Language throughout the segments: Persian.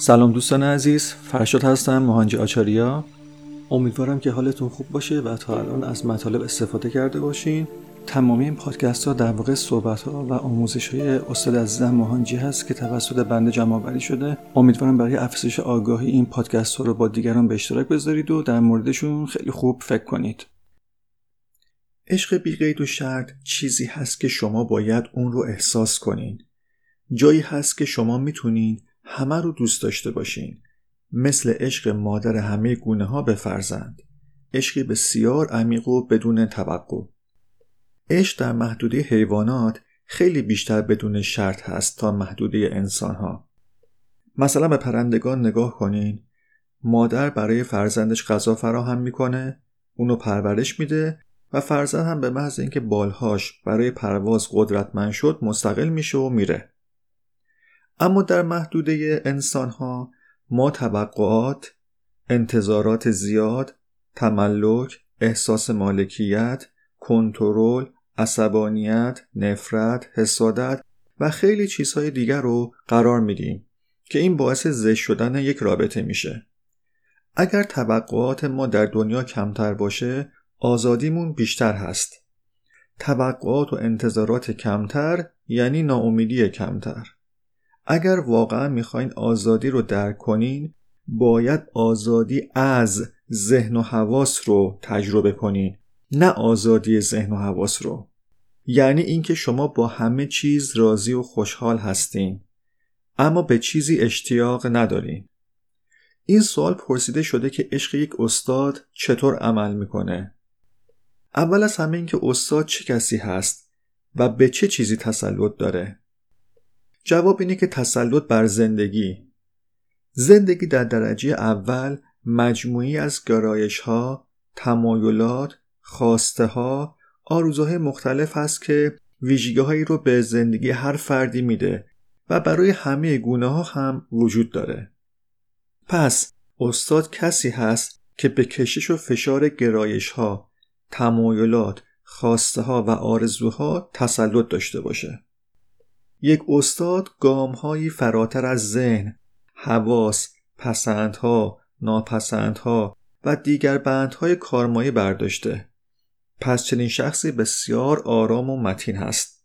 سلام دوستان عزیز فرشاد هستم مهانجی آچاریا. امیدوارم که حالتون خوب باشه و تا الان از مطالب استفاده کرده باشین. تمامی این پادکست ها در واقع صحبت ها و آموزش های استاد عزیزم مهانجی هست که توسط بنده جمع شده. امیدوارم برای افزایش آگاهی این پادکست ها رو با دیگران به اشتراک بذارید و در موردشون خیلی خوب فکر کنید. عشق بیقید و شرط چیزی هست که شما باید اون رو احساس کنین. جایی هست که شما می‌تونید همه رو دوست داشته باشین. مثل عشق مادر همه گونه ها به فرزند. عشقی بسیار عمیق و بدون توقع. عشق در محدوده حیوانات خیلی بیشتر بدون شرط هست تا محدوده انسان ها مثلا به پرندگان نگاه کنین. مادر برای فرزندش غذا فراهم می‌کنه اونو پرورش میده و فرزند هم به محض اینکه بالهاش برای پرواز قدرتمند شد مستقل میشه و میره. اما در محدوده انسان ها ما توقعات، انتظارات زیاد، تملک، احساس مالکیت، کنترل، عصبانیت، نفرت، حسادت و خیلی چیزهای دیگر رو قرار میدیم که این باعث زشت شدن یک رابطه میشه. اگر توقعات ما در دنیا کمتر باشه آزادیمون بیشتر هست. توقعات و انتظارات کمتر یعنی ناامیدی کمتر. اگر واقعا می‌خواین آزادی رو درک کنین باید آزادی از ذهن و حواس رو تجربه کنین نه آزادی ذهن و حواس رو. یعنی اینکه شما با همه چیز راضی و خوشحال هستین اما به چیزی اشتیاق ندارین. این سوال پرسیده شده که عشق یک استاد چطور عمل می‌کنه. اول از همه اینکه استاد چه کسی هست و به چه چیزی تسلط داره؟ جواب اینه که تسلط بر زندگی زندگی در درجه اول مجموعی از گرایش ها، تمایلات، خواسته ها، آرزوهای مختلف هست که ویژگی هایی رو به زندگی هر فردی میده و برای همه گونه ها هم وجود داره. پس استاد کسی هست که به کشش و فشار گرایش ها، تمایلات، خواسته ها و آرزوها تسلط داشته باشه. یک استاد گامهایی فراتر از ذهن، حواس، پسندها، ناپسندها و دیگر بندهای کارمایی برداشته. پس چنین شخصی بسیار آرام و متین هست.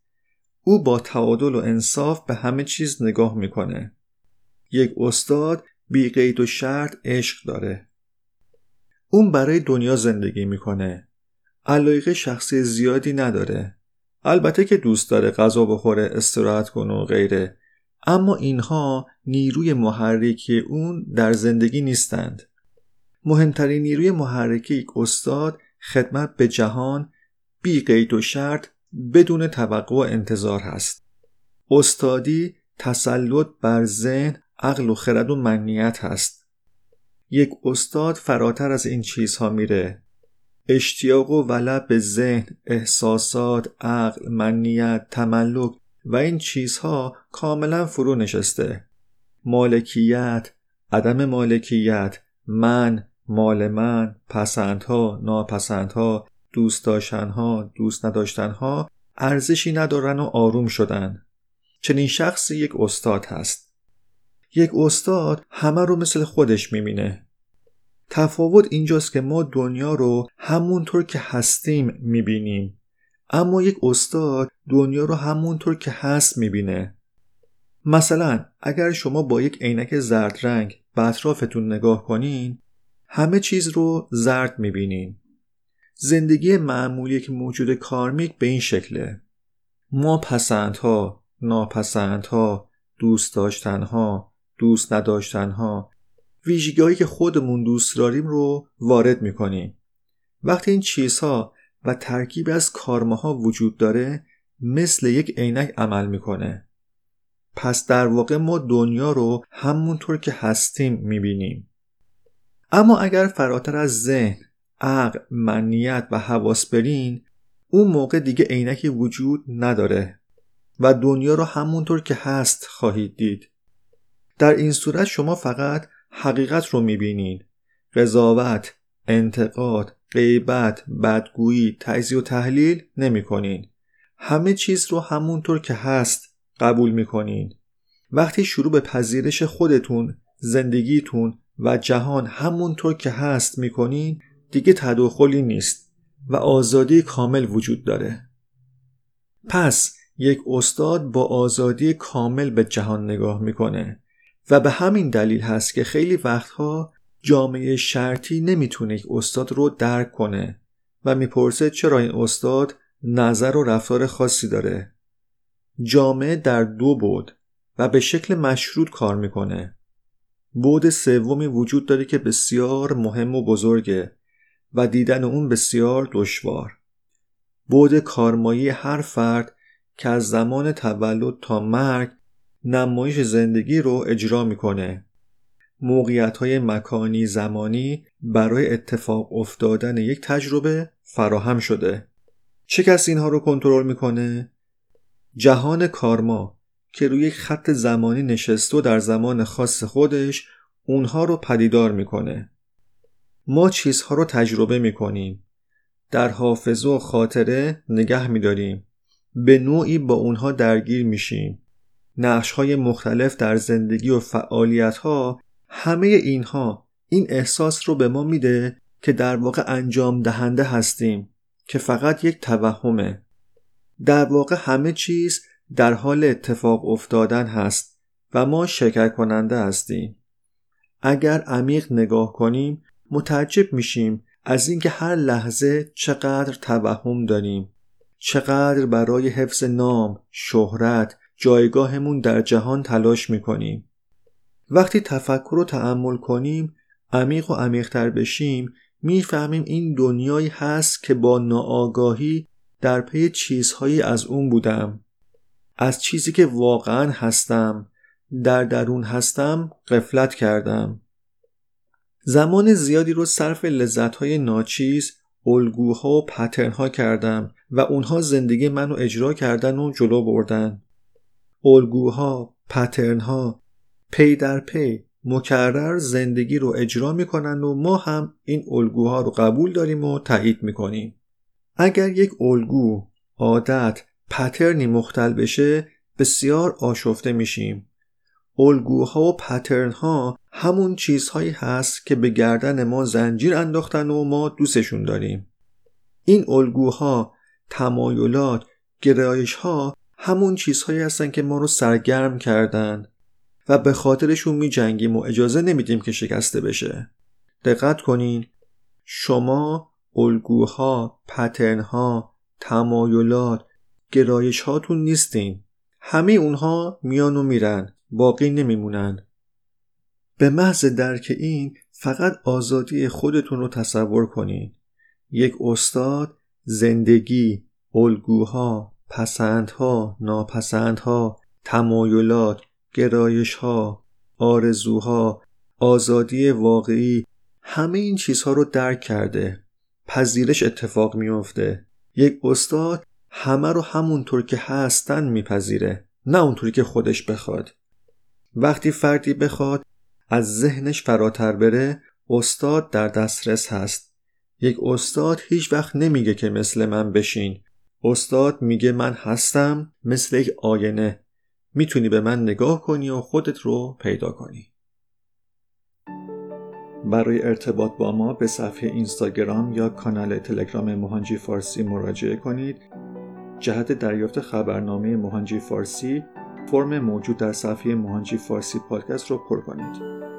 او با تعادل و انصاف به همه چیز نگاه می‌کنه. یک استاد بی قید و شرط عشق داره. اون برای دنیا زندگی می‌کنه. علایق شخصی زیادی نداره. البته که دوست داره غذا بخوره استراحت کنه و غیره. اما اینها نیروی محرکی اون در زندگی نیستند. مهمترین نیروی محرکی یک استاد خدمت به جهان بی قید و شرط بدون توقع و انتظار هست. استادی تسلط بر ذهن عقل و خرد و منیت هست. یک استاد فراتر از این چیزها میره. اشتیاق و ولع به ذهن، احساسات، عقل، منیت، تملک و این چیزها کاملا فرو نشسته. مالکیت، عدم مالکیت، من، مال من، پسندها، ناپسندها، دوست داشتنها، دوست نداشتنها ارزشی ندارن و آروم شدن. چنین شخصی یک استاد هست. یک استاد همه رو مثل خودش می‌بینه تفاوت اینجاست که ما دنیا رو همونطور که هستیم می‌بینیم. اما یک استاد دنیا رو همونطور که هست می‌بینه. مثلا اگر شما با یک عینک زرد رنگ به اطرافتون نگاه کنین همه چیز رو زرد می‌بینین. زندگی معمولی که موجود کارمیک به این شکله. ما پسندها ناپسندها دوست داشتنها دوست نداشتنها ویژگیهایی که خودمون دوست داریم رو وارد می‌کنیم. وقتی این چیزها و ترکیب از کارماها وجود داره مثل یک عینک عمل می‌کنه. پس در واقع ما دنیا رو همونطور که هستیم می‌بینیم. اما اگر فراتر از ذهن عقل منیت و حواس برین اون موقع دیگه عینکی وجود نداره و دنیا رو همونطور که هست خواهید دید. در این صورت شما فقط حقیقت رو می‌بینین. قضاوت انتقاد غیبت بدگویی تجزیه و تحلیل نمی‌کنین. همه چیز رو همونطور که هست قبول می‌کنین. وقتی شروع به پذیرش خودتون زندگیتون و جهان همونطور که هست می‌کنین دیگه تداخلی نیست و آزادی کامل وجود داره. پس یک استاد با آزادی کامل به جهان نگاه می‌کنه. و به همین دلیل هست که خیلی وقتها جامعه شرطی نمی‌تونه یک استاد رو درک کنه و می‌پرسه چرا این استاد نظر و رفتار خاصی داره. جامعه در دو بود و به شکل مشروط کار می‌کنه. بود سومی وجود داره که بسیار مهم و بزرگه و دیدن اون بسیار دشوار. بود کارمایی هر فرد که از زمان تولد تا مرگ نمایش زندگی رو اجرا می‌کنه. موقعیت های مکانی زمانی برای اتفاق افتادن یک تجربه فراهم شده. چه کسی اینها رو کنترل می‌کنه؟ جهان کارما که روی یک خط زمانی نشسته و در زمان خاص خودش اونها رو پدیدار می‌کنه. ما چیزها رو تجربه می‌کنیم. در حافظه و خاطره نگه میداریم. به نوعی با اونها درگیر میشیم. نقش های مختلف در زندگی و فعالیت ها همه اینها این احساس رو به ما میده که در واقع انجام دهنده هستیم که فقط یک توهمه. در واقع همه چیز در حال اتفاق افتادن هست و ما شرکت کننده هستیم. اگر عمیق نگاه کنیم متعجب میشیم از اینکه هر لحظه چقدر توهم داریم. چقدر برای حفظ نام، شهرت، جایگاهمون در جهان تلاش می‌کنیم. وقتی تفکر رو تحمل کنیم عمیق و عمیقتر بشیم می‌فهمیم این دنیایی هست که با ناآگاهی در پی چیزهایی از اون بودم. از چیزی که واقعا هستم در درون هستم غفلت کردم. زمان زیادی رو صرف لذتهای ناچیز الگوها و pattern ها کردم و اونها زندگی منو اجرا کردن و جلو بردن. الگوها pattern ها پی در پی مکرر زندگی رو اجرا می‌کنن و ما هم این الگوها رو قبول داریم و تایید می‌کنیم. اگر یک الگو عادت پترنی مختل بشه بسیار آشفته میشیم. الگوها و پترنها همون چیزهایی هست که به گردن ما زنجیر انداختن و ما دوستشون داریم. این الگوها تمایلات گرایش ها همون چیزهایی هستن که ما رو سرگرم کردن و به خاطرشون می جنگیم و اجازه نمیدیم که شکسته بشه. دقت کنین. شما الگوها پترنها تمایلات گرایش هاتون نیستین. همه اونها میان و میرن. باقی نمیمونن. به محض درک این فقط آزادی خودتون رو تصور کنین. یک استاد زندگی الگوها پسندها ناپسندها تمایلات گرایشها آرزوها آزادی واقعی همه این چیزها رو درک کرده. پذیرش اتفاق میافته. یک استاد همه رو همونطور که هستن میپذیره نه اونطوری که خودش بخواد. وقتی فردی بخواد از ذهنش فراتر بره استاد در دسترس هست. یک استاد هیچ وقت نمیگه که مثل من بشین. استاد میگه من هستم مثل یک آینه. می‌تونی به من نگاه کنی و خودت رو پیدا کنی. برای ارتباط با ما به صفحه اینستاگرام یا کانال تلگرام مهانجی فارسی مراجعه کنید. جهت دریافت خبرنامه مهانجی فارسی فرم موجود در صفحه مهانجی فارسی پادکست رو پر کنید.